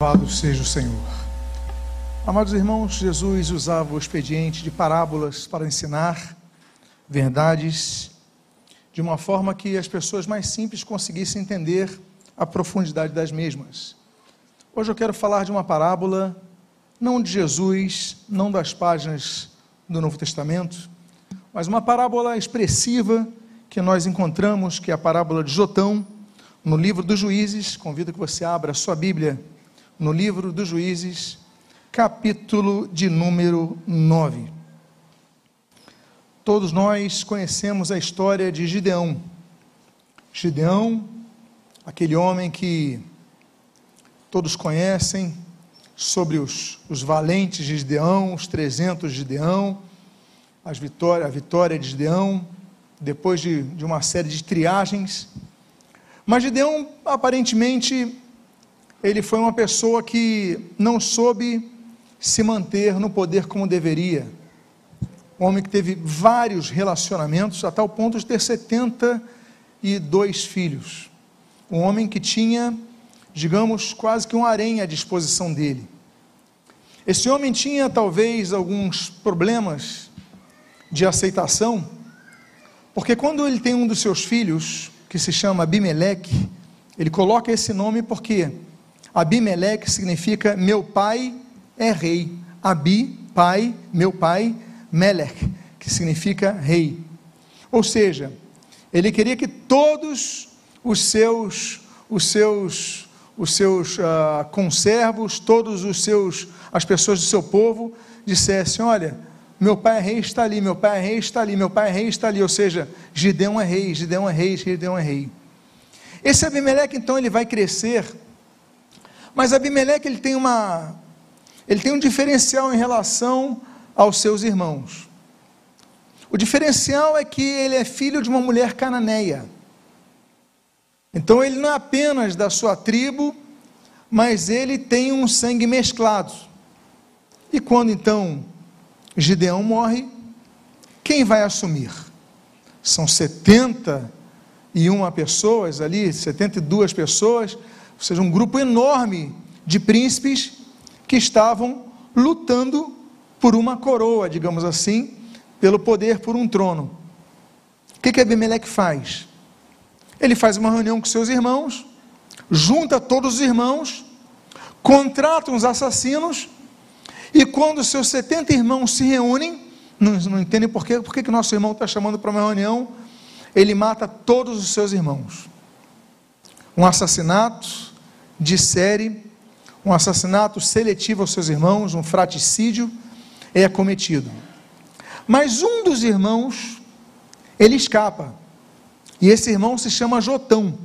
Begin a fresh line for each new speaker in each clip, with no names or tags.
Louvado seja o Senhor. Amados irmãos, Jesus usava o expediente de parábolas para ensinar verdades de uma forma que as pessoas mais simples conseguissem entender a profundidade das mesmas. Hoje eu quero falar de uma parábola, não de Jesus, não das páginas do Novo Testamento, mas uma parábola expressiva que nós encontramos, que é a parábola de Jotão, no livro dos Juízes. Convido que você abra a sua Bíblia no livro dos Juízes, capítulo de número 9. Todos nós conhecemos a história de Gideão. Gideão, aquele homem que todos conhecem, sobre os, os valentes de Gideão, os 300 de Gideão, as vitória, a vitória de Gideão, depois de, de uma série de triagens. Mas Gideão, aparentemente, ele foi uma pessoa que não soube se manter no poder como deveria. Um homem que teve vários relacionamentos, a tal ponto de ter 72 filhos. Um homem que tinha, digamos, quase que um harém à disposição dele. Esse homem tinha talvez alguns problemas de aceitação, porque quando ele tem um dos seus filhos, que se chama Abimeleque, ele coloca esse nome porque Abimeleque significa meu pai é rei. Abi, pai, meu pai, Melech, que significa rei. Ou seja, ele queria que todos os seus os seus os seus uh, conservos, todos os seus as pessoas do seu povo dissessem, olha, meu pai é rei está ali, meu pai é rei está ali, meu pai é rei está ali, ou seja, Gideão é rei, Gideão é rei, Gideão é rei. Esse Abimeleque então ele vai crescer mas Abimeleque ele tem uma ele tem um diferencial em relação aos seus irmãos. O diferencial é que ele é filho de uma mulher cananeia. Então ele não é apenas da sua tribo, mas ele tem um sangue mesclado. E quando então Gideão morre, quem vai assumir? São 71 pessoas ali, 72 pessoas ou seja, um grupo enorme de príncipes que estavam lutando por uma coroa, digamos assim, pelo poder por um trono. O que, que Abimeleque faz? Ele faz uma reunião com seus irmãos, junta todos os irmãos, contrata uns assassinos, e quando seus 70 irmãos se reúnem, não, não entendem por quê, por que, que nosso irmão está chamando para uma reunião, ele mata todos os seus irmãos. Um assassinato, série, um assassinato seletivo aos seus irmãos, um fraticídio é cometido. Mas um dos irmãos, ele escapa. E esse irmão se chama Jotão.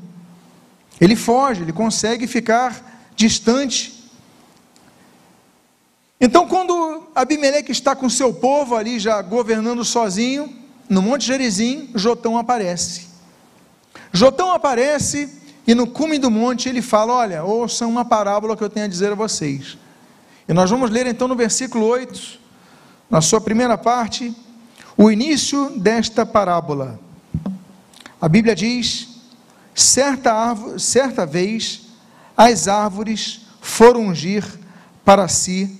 Ele foge, ele consegue ficar distante. Então, quando Abimeleque está com seu povo ali já governando sozinho, no Monte Gerizim, Jotão aparece. Jotão aparece e no cume do monte ele fala: Olha, ouçam uma parábola que eu tenho a dizer a vocês. E nós vamos ler então no versículo 8, na sua primeira parte, o início desta parábola. A Bíblia diz: certa, árvore, certa vez as árvores foram ungir para si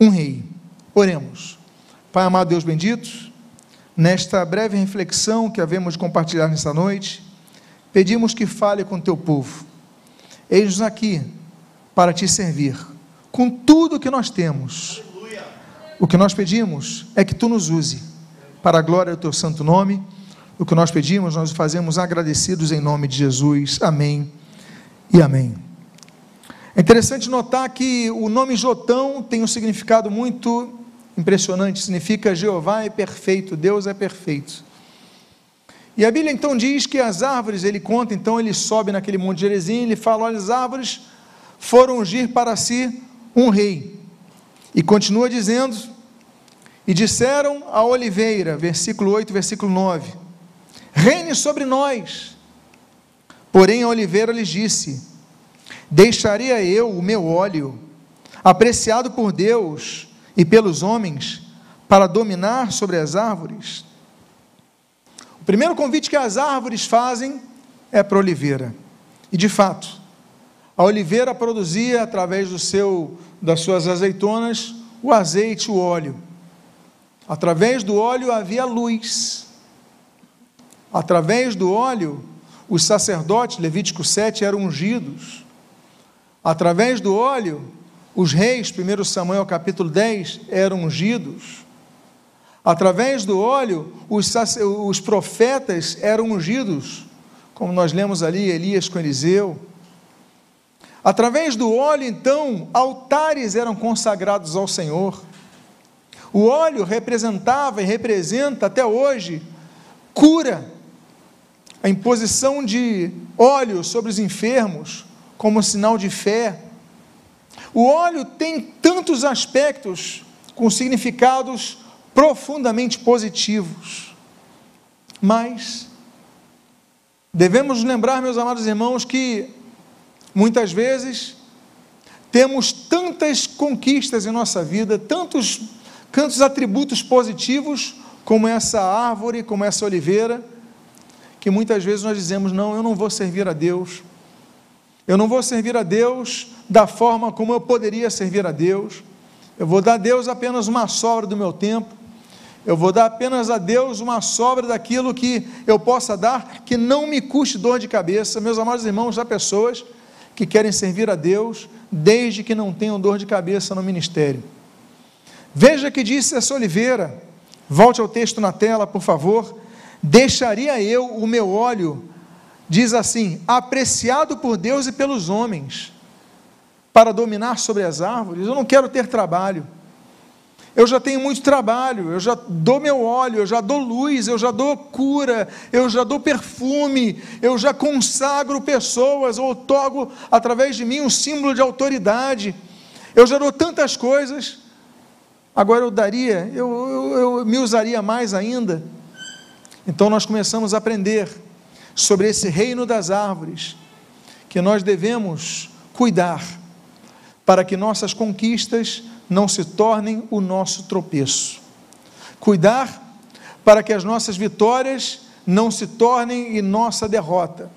um rei. Oremos. Pai amado Deus bendito, nesta breve reflexão que havemos de compartilhar nesta noite, Pedimos que fale com teu povo. Eis-nos aqui para te servir, com tudo o que nós temos. O que nós pedimos é que tu nos use para a glória do teu santo nome. O que nós pedimos, nós fazemos agradecidos em nome de Jesus. Amém e amém. É interessante notar que o nome Jotão tem um significado muito impressionante, significa Jeová é perfeito, Deus é perfeito. E a Bíblia então diz que as árvores, ele conta, então ele sobe naquele monte de Jerezim, ele fala: olha, as árvores foram ungir para si um rei. E continua dizendo: e disseram a oliveira, versículo 8, versículo 9: reine sobre nós. Porém a oliveira lhes disse: Deixaria eu o meu óleo, apreciado por Deus e pelos homens, para dominar sobre as árvores? O primeiro convite que as árvores fazem é para a oliveira. E de fato, A oliveira produzia, através do seu, das suas azeitonas, o azeite, o óleo. Através do óleo havia luz. Através do óleo, os sacerdotes, Levítico 7, eram ungidos. Através do óleo, os reis, 1 Samuel capítulo 10, eram ungidos. Através do óleo, os, os profetas eram ungidos, como nós lemos ali, Elias com Eliseu. Através do óleo, então, altares eram consagrados ao Senhor. O óleo representava e representa até hoje cura, a imposição de óleo sobre os enfermos, como sinal de fé. O óleo tem tantos aspectos com significados profundamente positivos. Mas devemos lembrar, meus amados irmãos, que muitas vezes temos tantas conquistas em nossa vida, tantos, tantos atributos positivos, como essa árvore, como essa oliveira, que muitas vezes nós dizemos: não, eu não vou servir a Deus, eu não vou servir a Deus da forma como eu poderia servir a Deus, eu vou dar a Deus apenas uma sobra do meu tempo, eu vou dar apenas a Deus uma sobra daquilo que eu possa dar, que não me custe dor de cabeça. Meus amados irmãos, há pessoas que querem servir a Deus desde que não tenham dor de cabeça no ministério. Veja que disse essa Oliveira, volte ao texto na tela, por favor. Deixaria eu o meu óleo, diz assim, apreciado por Deus e pelos homens, para dominar sobre as árvores? Eu não quero ter trabalho. Eu já tenho muito trabalho, eu já dou meu óleo, eu já dou luz, eu já dou cura, eu já dou perfume, eu já consagro pessoas, ou togo através de mim um símbolo de autoridade. Eu já dou tantas coisas. Agora eu daria, eu, eu, eu me usaria mais ainda. Então nós começamos a aprender sobre esse reino das árvores, que nós devemos cuidar, para que nossas conquistas não se tornem o nosso tropeço. Cuidar para que as nossas vitórias não se tornem em nossa derrota.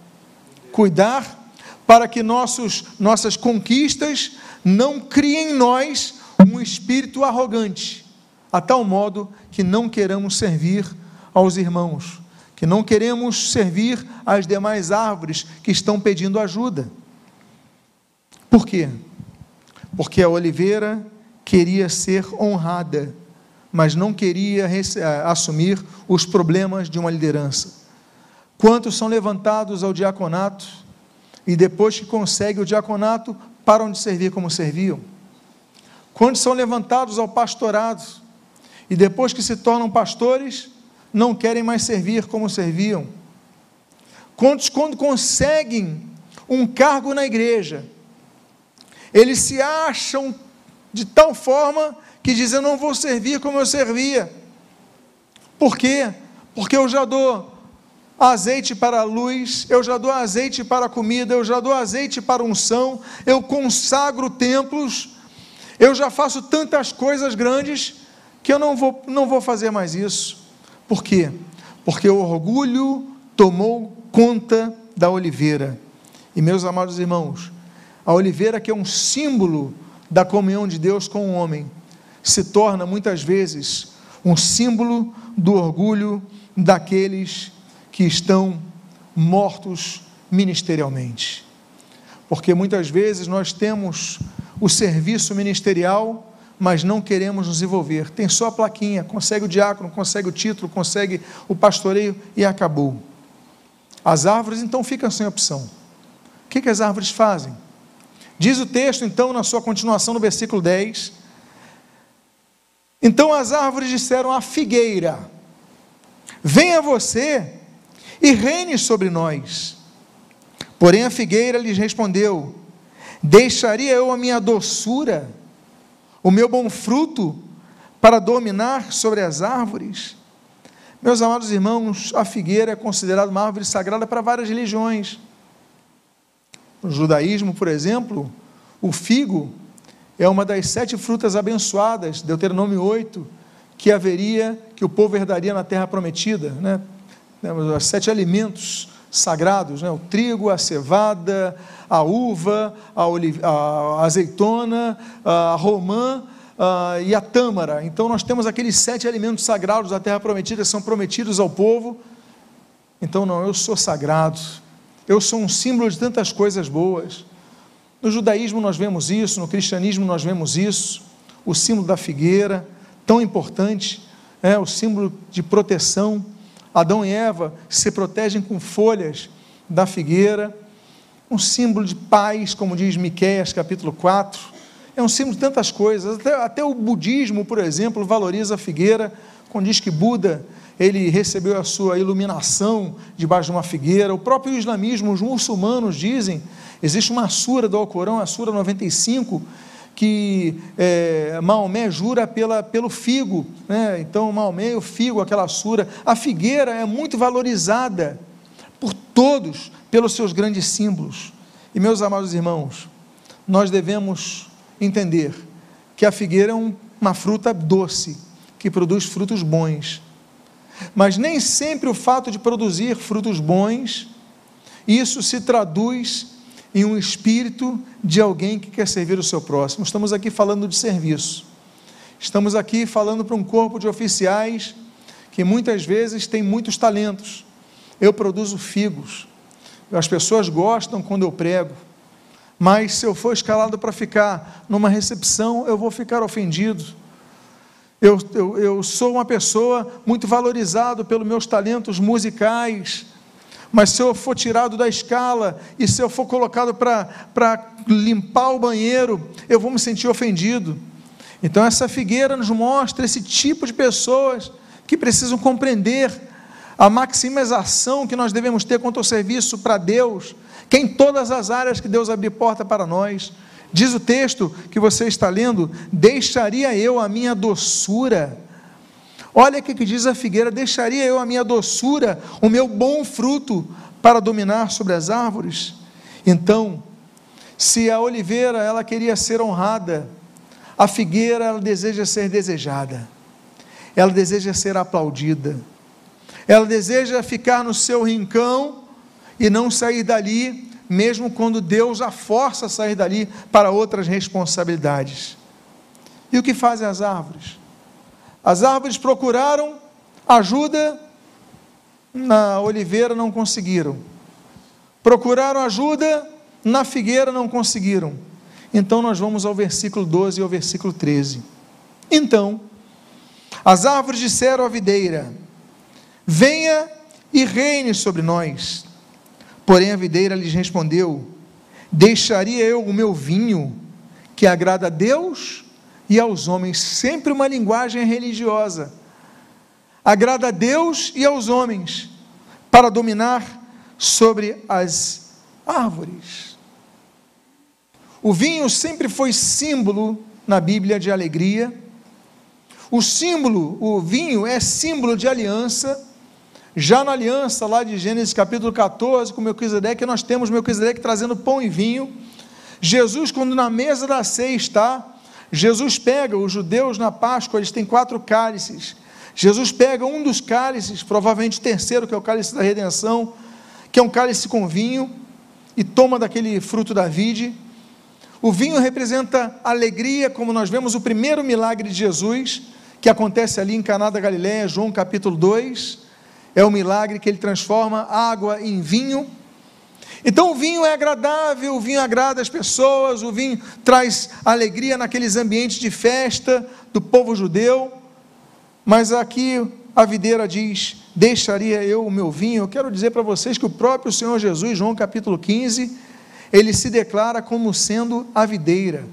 Cuidar para que nossos, nossas conquistas não criem em nós um espírito arrogante, a tal modo que não queramos servir aos irmãos, que não queremos servir às demais árvores que estão pedindo ajuda. Por quê? Porque a oliveira queria ser honrada, mas não queria eh, assumir os problemas de uma liderança. Quantos são levantados ao diaconato e depois que conseguem o diaconato, param de servir como serviam? Quantos são levantados ao pastorado e depois que se tornam pastores, não querem mais servir como serviam? Quantos, quando conseguem um cargo na igreja, eles se acham de tal forma que diz: Eu não vou servir como eu servia. Por quê? Porque eu já dou azeite para a luz, eu já dou azeite para a comida, eu já dou azeite para a unção, eu consagro templos, eu já faço tantas coisas grandes que eu não vou, não vou fazer mais isso. Por quê? Porque o orgulho tomou conta da oliveira. E meus amados irmãos, a oliveira que é um símbolo da comunhão de Deus com o homem se torna muitas vezes um símbolo do orgulho daqueles que estão mortos ministerialmente. Porque muitas vezes nós temos o serviço ministerial, mas não queremos nos envolver. Tem só a plaquinha, consegue o diácono, consegue o título, consegue o pastoreio e acabou. As árvores então ficam sem opção. O que, que as árvores fazem? Diz o texto, então, na sua continuação, no versículo 10: Então as árvores disseram à figueira: Venha você e reine sobre nós. Porém a figueira lhes respondeu: Deixaria eu a minha doçura, o meu bom fruto, para dominar sobre as árvores? Meus amados irmãos, a figueira é considerada uma árvore sagrada para várias religiões. No judaísmo, por exemplo, o figo é uma das sete frutas abençoadas, Deuteronômio 8, que haveria, que o povo herdaria na terra prometida, né? Os sete alimentos sagrados, né? o trigo, a cevada, a uva, a, a azeitona, a romã e a tâmara. Então nós temos aqueles sete alimentos sagrados da terra prometida, são prometidos ao povo. Então não, eu sou sagrado, eu sou um símbolo de tantas coisas boas. No judaísmo nós vemos isso, no cristianismo nós vemos isso, o símbolo da figueira, tão importante, é o símbolo de proteção. Adão e Eva se protegem com folhas da figueira, um símbolo de paz, como diz Miqueias capítulo 4. É um símbolo de tantas coisas. Até, até o budismo, por exemplo, valoriza a figueira, quando diz que Buda ele recebeu a sua iluminação debaixo de uma figueira. O próprio islamismo, os muçulmanos dizem, existe uma sura do Alcorão, a sura 95, que é, Maomé jura pela, pelo figo, né? então Maomé, o figo, aquela sura, a figueira é muito valorizada por todos pelos seus grandes símbolos. E meus amados irmãos, nós devemos entender que a figueira é um, uma fruta doce, que produz frutos bons. Mas nem sempre o fato de produzir frutos bons, isso se traduz em um espírito de alguém que quer servir o seu próximo. Estamos aqui falando de serviço. Estamos aqui falando para um corpo de oficiais que muitas vezes tem muitos talentos. Eu produzo figos. As pessoas gostam quando eu prego. Mas se eu for escalado para ficar numa recepção, eu vou ficar ofendido. Eu, eu, eu sou uma pessoa muito valorizado pelos meus talentos musicais mas se eu for tirado da escala e se eu for colocado para limpar o banheiro, eu vou me sentir ofendido. Então, essa figueira nos mostra esse tipo de pessoas que precisam compreender a maximização que nós devemos ter quanto ao serviço para Deus, que é em todas as áreas que Deus abre porta para nós. Diz o texto que você está lendo: Deixaria eu a minha doçura. Olha o que diz a figueira: deixaria eu a minha doçura, o meu bom fruto, para dominar sobre as árvores? Então, se a oliveira ela queria ser honrada, a figueira ela deseja ser desejada, ela deseja ser aplaudida, ela deseja ficar no seu rincão e não sair dali, mesmo quando Deus a força a sair dali para outras responsabilidades. E o que fazem as árvores? As árvores procuraram ajuda na oliveira, não conseguiram. Procuraram ajuda na figueira, não conseguiram. Então nós vamos ao versículo 12 e ao versículo 13. Então, as árvores disseram à videira: Venha e reine sobre nós. Porém a videira lhes respondeu: Deixaria eu o meu vinho, que agrada a Deus, e aos homens, sempre uma linguagem religiosa. Agrada a Deus e aos homens, para dominar sobre as árvores. O vinho sempre foi símbolo na Bíblia de alegria. O símbolo, o vinho é símbolo de aliança. Já na aliança lá de Gênesis capítulo 14, com Melquisedeque, nós temos Melquisedeque trazendo pão e vinho. Jesus, quando na mesa da ceia está, Jesus pega os judeus na Páscoa, eles têm quatro cálices. Jesus pega um dos cálices, provavelmente o terceiro, que é o cálice da redenção, que é um cálice com vinho, e toma daquele fruto da vide. O vinho representa alegria, como nós vemos o primeiro milagre de Jesus, que acontece ali em Caná da Galiléia, João capítulo 2. É o milagre que ele transforma água em vinho. Então o vinho é agradável, o vinho agrada as pessoas, o vinho traz alegria naqueles ambientes de festa do povo judeu. Mas aqui a videira diz: Deixaria eu o meu vinho? Eu quero dizer para vocês que o próprio Senhor Jesus, João capítulo 15, ele se declara como sendo a videira.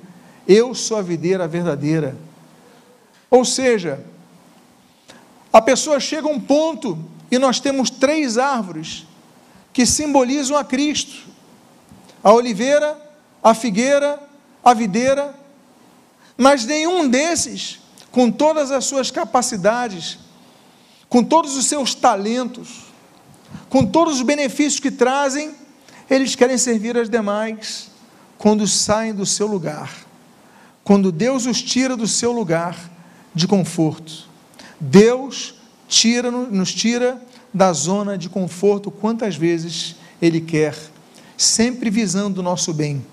Eu sou a videira verdadeira. Ou seja, a pessoa chega a um ponto e nós temos três árvores que simbolizam a Cristo: a oliveira, a figueira, a videira, mas nenhum desses, com todas as suas capacidades, com todos os seus talentos, com todos os benefícios que trazem, eles querem servir as demais quando saem do seu lugar, quando Deus os tira do seu lugar de conforto. Deus tira, nos tira da zona de conforto quantas vezes Ele quer, sempre visando o nosso bem.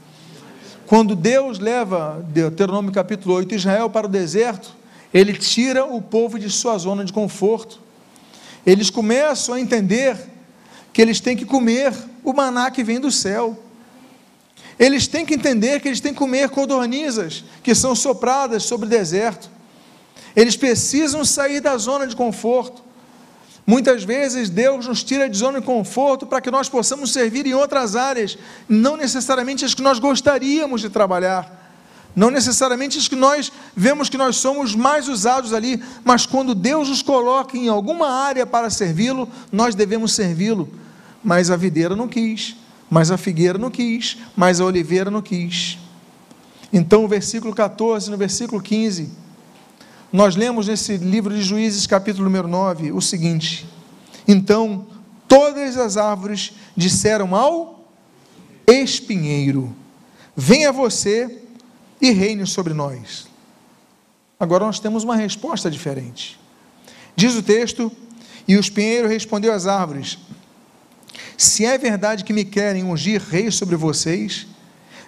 Quando Deus leva, Deuteronômio capítulo 8, Israel para o deserto, Ele tira o povo de sua zona de conforto. Eles começam a entender que eles têm que comer o maná que vem do céu. Eles têm que entender que eles têm que comer codornizas que são sopradas sobre o deserto. Eles precisam sair da zona de conforto. Muitas vezes Deus nos tira de zona de conforto para que nós possamos servir em outras áreas, não necessariamente as que nós gostaríamos de trabalhar, não necessariamente as que nós vemos que nós somos mais usados ali, mas quando Deus nos coloca em alguma área para servi-lo, nós devemos servi-lo. Mas a videira não quis, mas a figueira não quis, mas a oliveira não quis. Então, o versículo 14, no versículo 15, nós lemos nesse livro de Juízes, capítulo número 9, o seguinte: Então todas as árvores disseram ao espinheiro: Venha você e reine sobre nós. Agora nós temos uma resposta diferente. Diz o texto: E o espinheiro respondeu às árvores: Se é verdade que me querem ungir rei sobre vocês,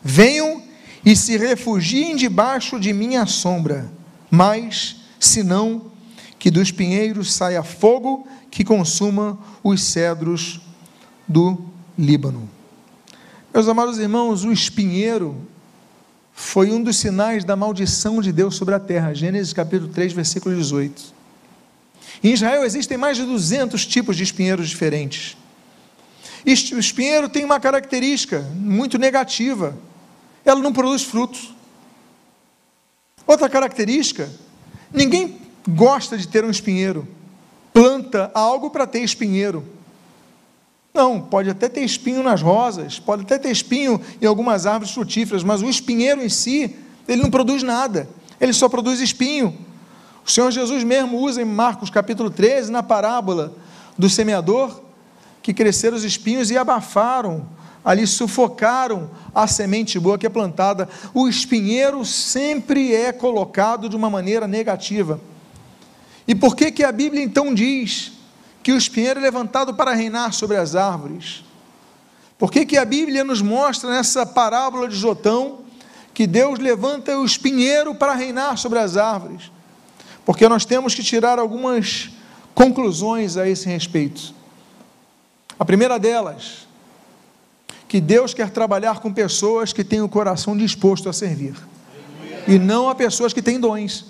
venham e se refugiem debaixo de minha sombra mas senão que dos pinheiros saia fogo que consuma os cedros do Líbano. Meus amados irmãos, o espinheiro foi um dos sinais da maldição de Deus sobre a terra. Gênesis capítulo 3, versículo 18. Em Israel existem mais de 200 tipos de espinheiros diferentes. O espinheiro tem uma característica muito negativa: ela não produz frutos. Outra característica: ninguém gosta de ter um espinheiro. Planta algo para ter espinheiro. Não, pode até ter espinho nas rosas, pode até ter espinho em algumas árvores frutíferas, mas o espinheiro em si, ele não produz nada, ele só produz espinho. O Senhor Jesus mesmo usa em Marcos capítulo 13, na parábola do semeador, que cresceram os espinhos e abafaram ali sufocaram a semente boa que é plantada. O espinheiro sempre é colocado de uma maneira negativa. E por que que a Bíblia então diz que o espinheiro é levantado para reinar sobre as árvores? Por que que a Bíblia nos mostra nessa parábola de Jotão que Deus levanta o espinheiro para reinar sobre as árvores? Porque nós temos que tirar algumas conclusões a esse respeito. A primeira delas, que Deus quer trabalhar com pessoas que têm o coração disposto a servir, e não a pessoas que têm dons.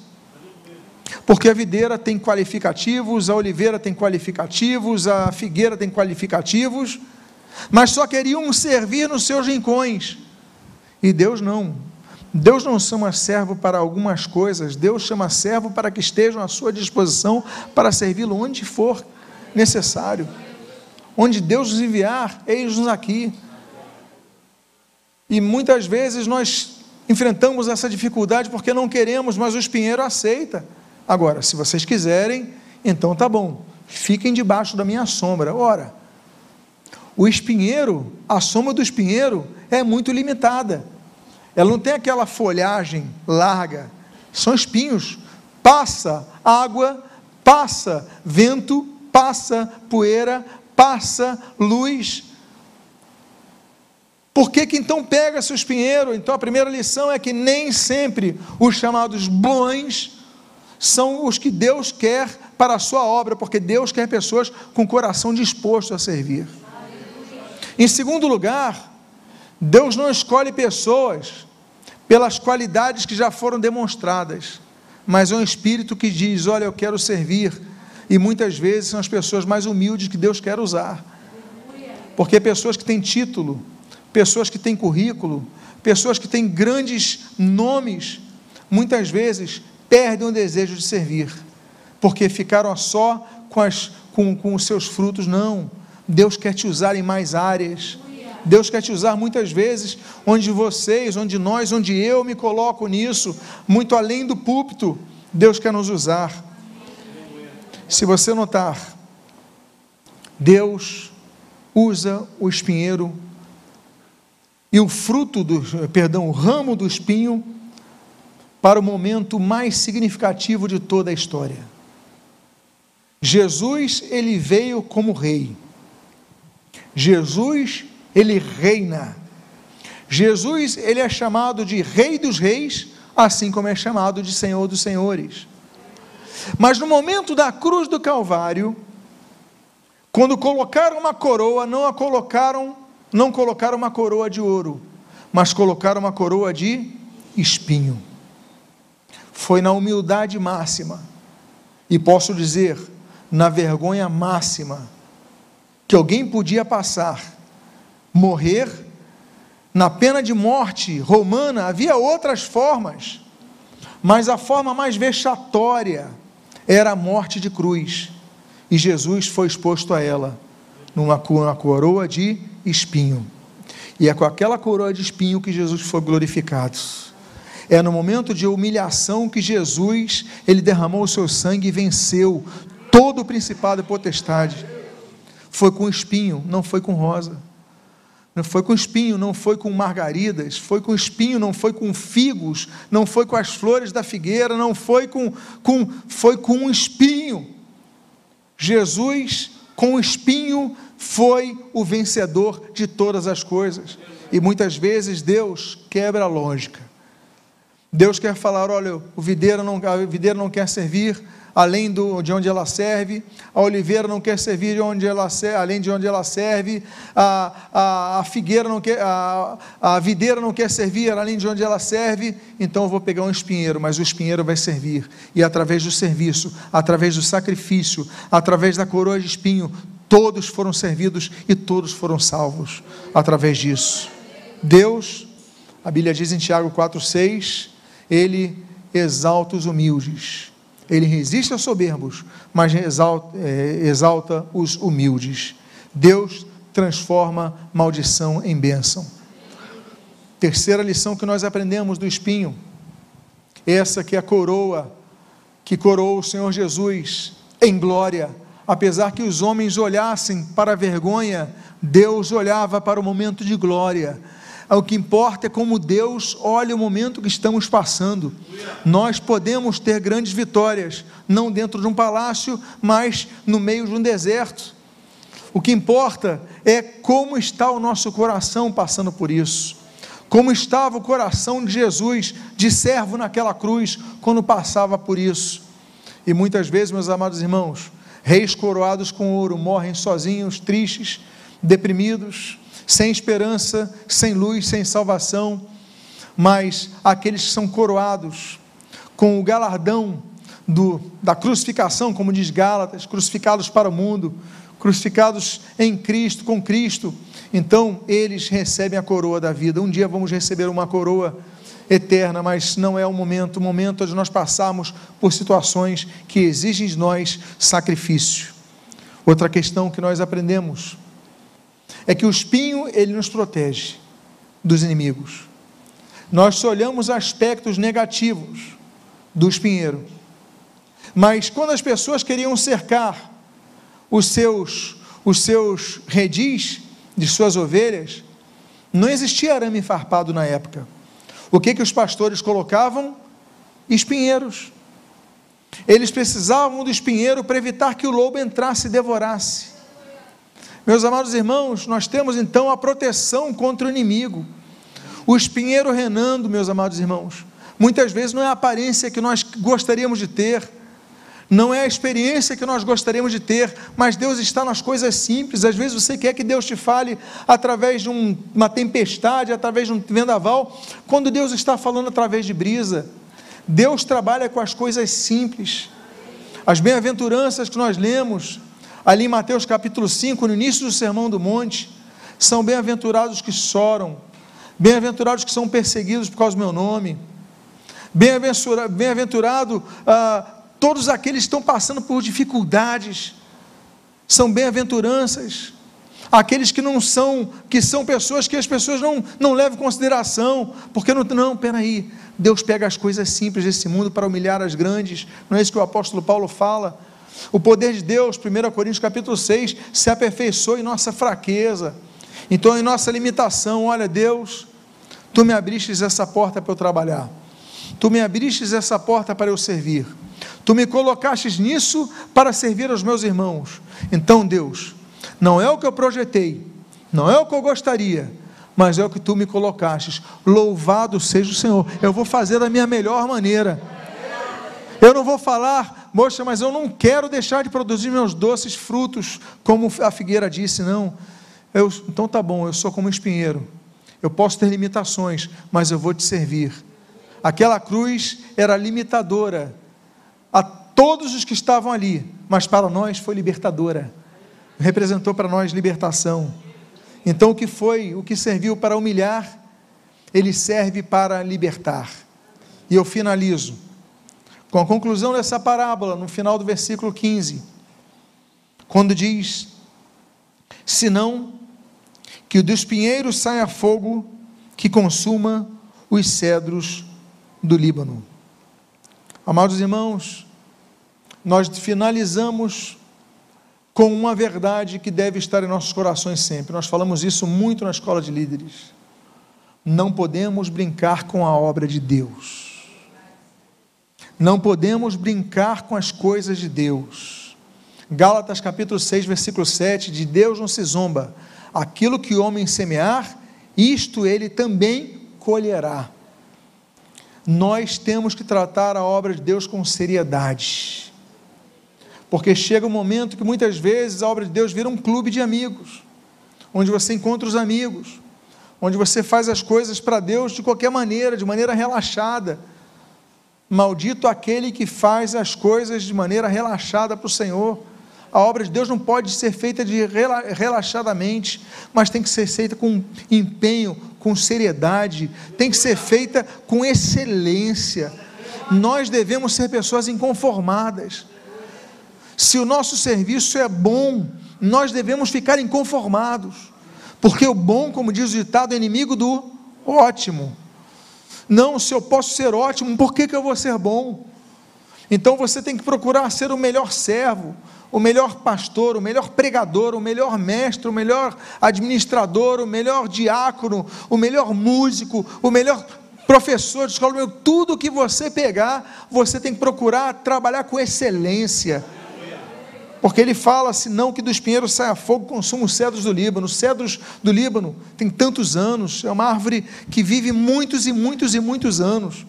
Porque a videira tem qualificativos, a oliveira tem qualificativos, a figueira tem qualificativos, mas só queriam servir nos seus rincões. E Deus não. Deus não chama servo para algumas coisas, Deus chama servo para que estejam à sua disposição para servi-lo onde for necessário. Onde Deus nos enviar, eis-nos aqui. E muitas vezes nós enfrentamos essa dificuldade porque não queremos, mas o espinheiro aceita. Agora, se vocês quiserem, então tá bom, fiquem debaixo da minha sombra. Ora, o espinheiro, a sombra do espinheiro é muito limitada. Ela não tem aquela folhagem larga, são espinhos. Passa água, passa vento, passa poeira, passa luz, por que, que então pega seu espinheiro? Então a primeira lição é que nem sempre os chamados bons são os que Deus quer para a sua obra, porque Deus quer pessoas com coração disposto a servir. Em segundo lugar, Deus não escolhe pessoas pelas qualidades que já foram demonstradas, mas é um espírito que diz: Olha, eu quero servir. E muitas vezes são as pessoas mais humildes que Deus quer usar. Porque pessoas que têm título, pessoas que têm currículo, pessoas que têm grandes nomes, muitas vezes perdem o desejo de servir, porque ficaram só com, as, com, com os seus frutos. Não, Deus quer te usar em mais áreas. Deus quer te usar muitas vezes onde vocês, onde nós, onde eu me coloco nisso, muito além do púlpito, Deus quer nos usar. Se você notar, Deus usa o espinheiro e o fruto do, perdão, o ramo do espinho para o momento mais significativo de toda a história. Jesus, ele veio como rei. Jesus, ele reina. Jesus, ele é chamado de Rei dos Reis, assim como é chamado de Senhor dos Senhores. Mas no momento da cruz do Calvário, quando colocaram uma coroa, não a colocaram, não colocaram uma coroa de ouro, mas colocaram uma coroa de espinho. Foi na humildade máxima, e posso dizer, na vergonha máxima, que alguém podia passar, morrer, na pena de morte romana havia outras formas, mas a forma mais vexatória era a morte de cruz, e Jesus foi exposto a ela, numa coroa de espinho. E é com aquela coroa de espinho que Jesus foi glorificado. É no momento de humilhação que Jesus, ele derramou o seu sangue e venceu todo o principado e potestade. Foi com espinho, não foi com rosa. Não foi com espinho, não foi com margaridas, foi com espinho, não foi com figos, não foi com as flores da figueira, não foi com, com foi com um espinho. Jesus, com espinho, foi o vencedor de todas as coisas. E muitas vezes Deus quebra a lógica. Deus quer falar: olha, o videiro não, a videira não quer servir além do, de onde ela serve, a oliveira não quer servir de onde ela, além de onde ela serve, a, a, a figueira não quer, a, a videira não quer servir além de onde ela serve, então eu vou pegar um espinheiro, mas o espinheiro vai servir, e através do serviço, através do sacrifício, através da coroa de espinho, todos foram servidos e todos foram salvos através disso. Deus, a Bíblia diz em Tiago 4,6, Ele exalta os humildes ele resiste aos soberbos, mas exalta, é, exalta os humildes. Deus transforma maldição em bênção. Terceira lição que nós aprendemos do espinho, essa que é a coroa, que coroou o Senhor Jesus em glória, apesar que os homens olhassem para a vergonha, Deus olhava para o momento de glória o que importa é como Deus olha o momento que estamos passando. Nós podemos ter grandes vitórias, não dentro de um palácio, mas no meio de um deserto. O que importa é como está o nosso coração passando por isso. Como estava o coração de Jesus, de servo naquela cruz, quando passava por isso. E muitas vezes, meus amados irmãos, reis coroados com ouro morrem sozinhos, tristes, deprimidos, sem esperança, sem luz, sem salvação, mas aqueles que são coroados com o galardão do, da crucificação, como diz Gálatas, crucificados para o mundo, crucificados em Cristo, com Cristo, então eles recebem a coroa da vida. Um dia vamos receber uma coroa eterna, mas não é o momento, o momento onde nós passamos por situações que exigem de nós sacrifício. Outra questão que nós aprendemos é que o espinho ele nos protege dos inimigos. Nós só olhamos aspectos negativos do espinheiro. Mas quando as pessoas queriam cercar os seus os seus redis de suas ovelhas, não existia arame farpado na época. O que que os pastores colocavam? Espinheiros. Eles precisavam do espinheiro para evitar que o lobo entrasse e devorasse. Meus amados irmãos, nós temos então a proteção contra o inimigo. O espinheiro renando, meus amados irmãos, muitas vezes não é a aparência que nós gostaríamos de ter, não é a experiência que nós gostaríamos de ter, mas Deus está nas coisas simples. Às vezes você quer que Deus te fale através de um, uma tempestade, através de um vendaval, quando Deus está falando através de brisa. Deus trabalha com as coisas simples. As bem-aventuranças que nós lemos, ali em Mateus capítulo 5, no início do Sermão do Monte, são bem-aventurados que choram, bem-aventurados que são perseguidos por causa do meu nome, bem-aventurado bem ah, todos aqueles que estão passando por dificuldades, são bem-aventuranças, aqueles que não são, que são pessoas que as pessoas não, não levam em consideração, porque não, não, peraí, Deus pega as coisas simples desse mundo para humilhar as grandes, não é isso que o apóstolo Paulo fala, o poder de Deus, 1 Coríntios capítulo 6, se aperfeiçoa em nossa fraqueza. Então, em nossa limitação, olha, Deus, tu me abristes essa porta para eu trabalhar. Tu me abristes essa porta para eu servir. Tu me colocastes nisso para servir aos meus irmãos. Então, Deus, não é o que eu projetei, não é o que eu gostaria, mas é o que tu me colocastes. Louvado seja o Senhor. Eu vou fazer da minha melhor maneira. Eu não vou falar, moça, mas eu não quero deixar de produzir meus doces frutos, como a figueira disse, não. Eu, então tá bom, eu sou como um espinheiro. Eu posso ter limitações, mas eu vou te servir. Aquela cruz era limitadora todos os que estavam ali, mas para nós foi libertadora. Representou para nós libertação. Então o que foi, o que serviu para humilhar, ele serve para libertar. E eu finalizo com a conclusão dessa parábola, no final do versículo 15, quando diz: Senão que do espinheiro saia fogo que consuma os cedros do Líbano. Amados irmãos, nós finalizamos com uma verdade que deve estar em nossos corações sempre. Nós falamos isso muito na escola de líderes. Não podemos brincar com a obra de Deus. Não podemos brincar com as coisas de Deus. Gálatas capítulo 6, versículo 7, de Deus não se zomba. Aquilo que o homem semear, isto ele também colherá nós temos que tratar a obra de Deus com seriedade. Porque chega um momento que muitas vezes a obra de Deus vira um clube de amigos, onde você encontra os amigos, onde você faz as coisas para Deus de qualquer maneira, de maneira relaxada. Maldito aquele que faz as coisas de maneira relaxada para o Senhor. A obra de Deus não pode ser feita de relaxadamente, mas tem que ser feita com empenho, com seriedade, tem que ser feita com excelência. Nós devemos ser pessoas inconformadas. Se o nosso serviço é bom, nós devemos ficar inconformados, porque o bom, como diz o ditado, é inimigo do ótimo. Não, se eu posso ser ótimo, por que, que eu vou ser bom? Então você tem que procurar ser o melhor servo, o melhor pastor, o melhor pregador, o melhor mestre, o melhor administrador, o melhor diácono, o melhor músico, o melhor professor de escola, tudo que você pegar, você tem que procurar trabalhar com excelência. Porque ele fala, senão que do espinheiro saia fogo, consuma os cedros do Líbano. Os cedros do Líbano tem tantos anos, é uma árvore que vive muitos e muitos e muitos anos.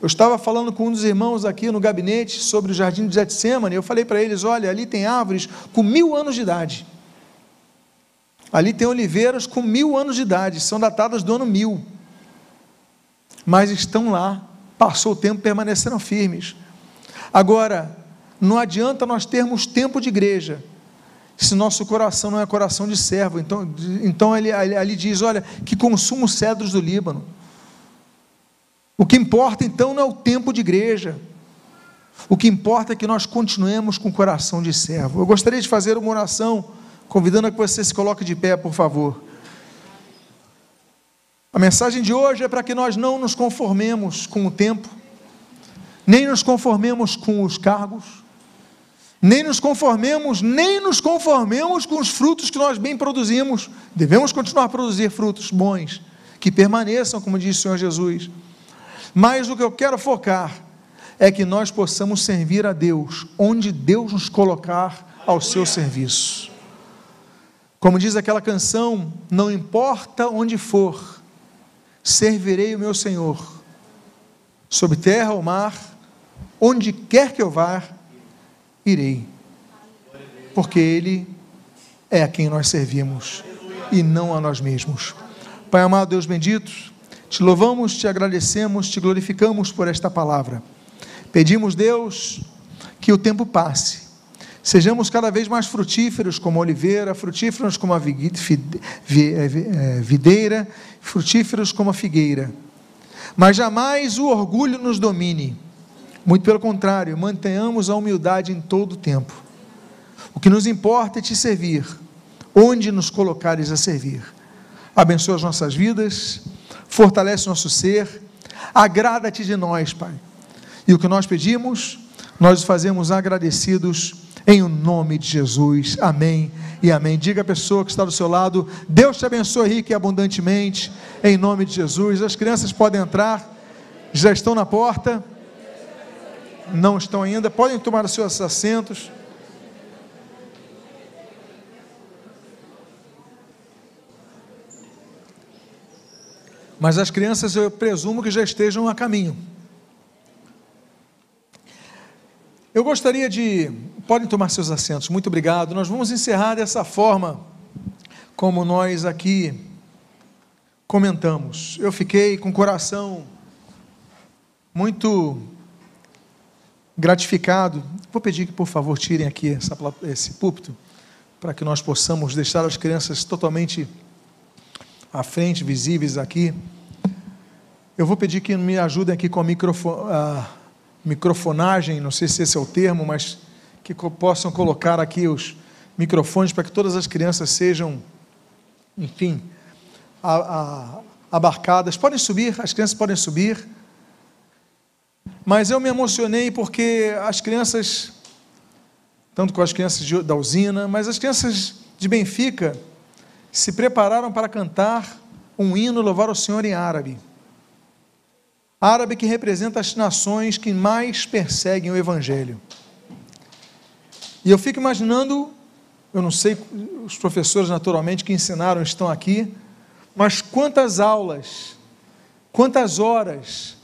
Eu estava falando com um dos irmãos aqui no gabinete sobre o jardim de Getsemane. Eu falei para eles: olha, ali tem árvores com mil anos de idade. Ali tem oliveiras com mil anos de idade, são datadas do ano mil. Mas estão lá, passou o tempo, permaneceram firmes. Agora, não adianta nós termos tempo de igreja, se nosso coração não é coração de servo. Então, então ele, ali diz: olha, que consuma os cedros do Líbano. O que importa então não é o tempo de igreja. O que importa é que nós continuemos com o coração de servo. Eu gostaria de fazer uma oração, convidando a que você se coloque de pé, por favor. A mensagem de hoje é para que nós não nos conformemos com o tempo, nem nos conformemos com os cargos, nem nos conformemos, nem nos conformemos com os frutos que nós bem produzimos. Devemos continuar a produzir frutos bons, que permaneçam, como disse o Senhor Jesus. Mas o que eu quero focar é que nós possamos servir a Deus onde Deus nos colocar ao seu serviço. Como diz aquela canção, não importa onde for, servirei o meu Senhor, sobre terra ou mar, onde quer que eu vá, irei, porque Ele é a quem nós servimos e não a nós mesmos. Pai amado, Deus bendito, te louvamos, te agradecemos, te glorificamos por esta palavra. Pedimos, Deus, que o tempo passe. Sejamos cada vez mais frutíferos como oliveira, frutíferos como a é, é, videira, frutíferos como a figueira. Mas jamais o orgulho nos domine. Muito pelo contrário, mantenhamos a humildade em todo o tempo. O que nos importa é te servir, onde nos colocares a servir. Abençoa as nossas vidas fortalece nosso ser, agrada-te de nós, Pai. E o que nós pedimos, nós fazemos agradecidos em o nome de Jesus. Amém e amém. Diga a pessoa que está do seu lado, Deus te abençoe rico e abundantemente, em nome de Jesus. As crianças podem entrar, já estão na porta. Não estão ainda, podem tomar os seus assentos. Mas as crianças eu presumo que já estejam a caminho. Eu gostaria de. Podem tomar seus assentos, muito obrigado. Nós vamos encerrar dessa forma, como nós aqui comentamos. Eu fiquei com o coração muito gratificado. Vou pedir que, por favor, tirem aqui essa, esse púlpito, para que nós possamos deixar as crianças totalmente à frente, visíveis aqui. Eu vou pedir que me ajudem aqui com a, microfo a microfonagem, não sei se esse é o termo, mas que possam colocar aqui os microfones para que todas as crianças sejam, enfim, a, a, abarcadas. Podem subir, as crianças podem subir. Mas eu me emocionei porque as crianças, tanto com as crianças de, da usina, mas as crianças de Benfica se prepararam para cantar um hino louvar o Senhor em árabe. Árabe que representa as nações que mais perseguem o Evangelho. E eu fico imaginando, eu não sei, os professores naturalmente que ensinaram estão aqui, mas quantas aulas, quantas horas,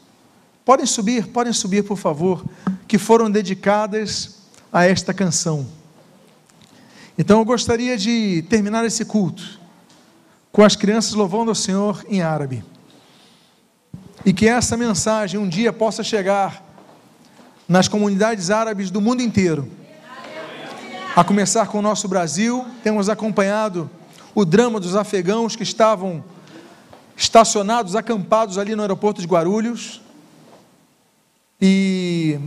podem subir, podem subir por favor, que foram dedicadas a esta canção. Então eu gostaria de terminar esse culto com as crianças louvando ao Senhor em árabe. E que essa mensagem um dia possa chegar nas comunidades árabes do mundo inteiro. A começar com o nosso Brasil, temos acompanhado o drama dos afegãos que estavam estacionados, acampados ali no aeroporto de Guarulhos e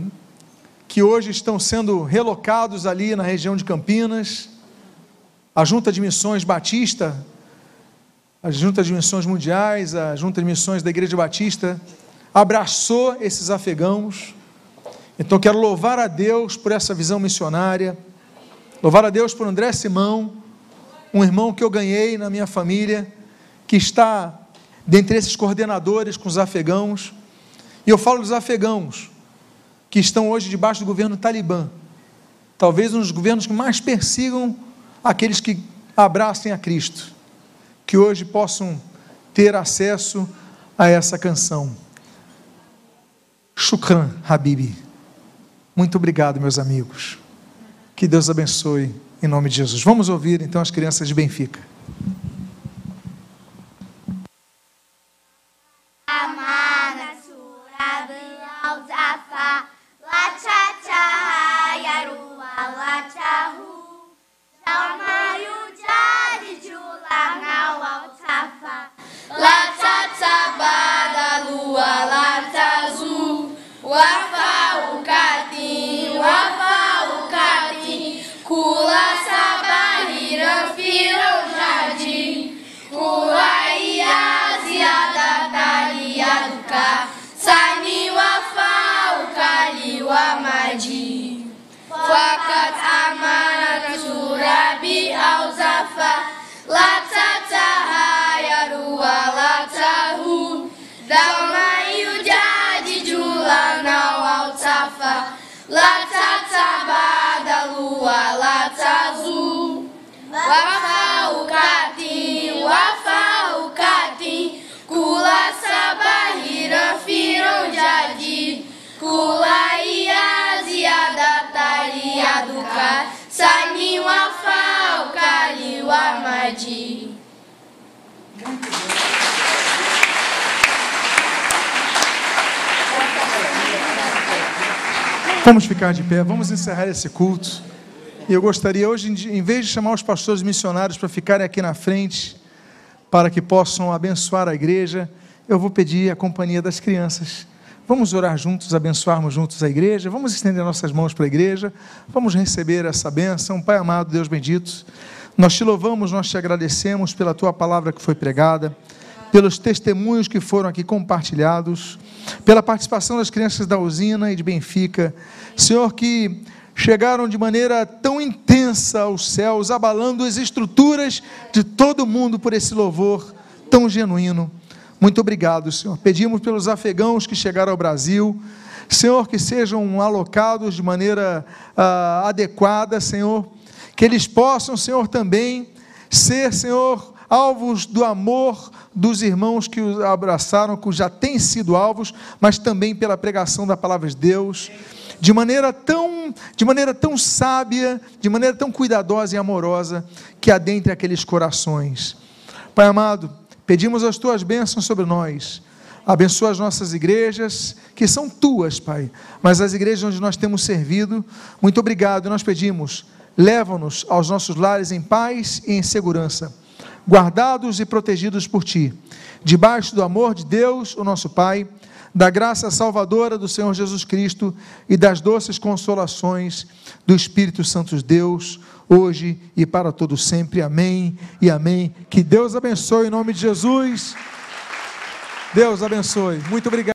que hoje estão sendo relocados ali na região de Campinas. A Junta de Missões Batista, a Junta de Missões Mundiais, a Junta de Missões da Igreja Batista abraçou esses afegãos. Então quero louvar a Deus por essa visão missionária, louvar a Deus por André Simão, um irmão que eu ganhei na minha família, que está dentre esses coordenadores com os afegãos. E eu falo dos afegãos, que estão hoje debaixo do governo talibã, talvez um dos governos que mais persigam aqueles que abracem a Cristo, que hoje possam ter acesso a essa canção. Shukran, Habibi. Muito obrigado, meus amigos. Que Deus abençoe em nome de Jesus. Vamos ouvir então as crianças de Benfica.
garrafa. Lá, tsa, lua, lá, azul. Wafá, o catim, wafá, o catim. Kula, sabá, hira, Cula jadi. Kula, ia, ziada, tari, aduca. Sani, wafá, o cari, uamadi.
Vamos ficar de pé, vamos encerrar esse culto. E eu gostaria hoje, em vez de chamar os pastores missionários para ficarem aqui na frente, para que possam abençoar a igreja, eu vou pedir a companhia das crianças. Vamos orar juntos, abençoarmos juntos a igreja, vamos estender nossas mãos para a igreja, vamos receber essa bênção. Pai amado, Deus bendito, nós te louvamos, nós te agradecemos pela tua palavra que foi pregada pelos testemunhos que foram aqui compartilhados, pela participação das crianças da usina e de Benfica. Senhor, que chegaram de maneira tão intensa aos céus, abalando as estruturas de todo mundo por esse louvor tão genuíno. Muito obrigado, Senhor. Pedimos pelos afegãos que chegaram ao Brasil, Senhor, que sejam alocados de maneira uh, adequada, Senhor, que eles possam, Senhor, também ser, Senhor, alvos do amor dos irmãos que os abraçaram, que já têm sido alvos, mas também pela pregação da palavra de Deus, de maneira tão, de maneira tão sábia, de maneira tão cuidadosa e amorosa, que adentre aqueles corações. Pai amado, pedimos as tuas bênçãos sobre nós. Abençoa as nossas igrejas, que são tuas, Pai, mas as igrejas onde nós temos servido, muito obrigado. Nós pedimos, leva-nos aos nossos lares em paz e em segurança guardados e protegidos por ti, debaixo do amor de Deus, o nosso Pai, da graça salvadora do Senhor Jesus Cristo e das doces consolações do Espírito Santo de Deus, hoje e para todo sempre. Amém e amém. Que Deus abençoe em nome de Jesus. Deus abençoe. Muito obrigado.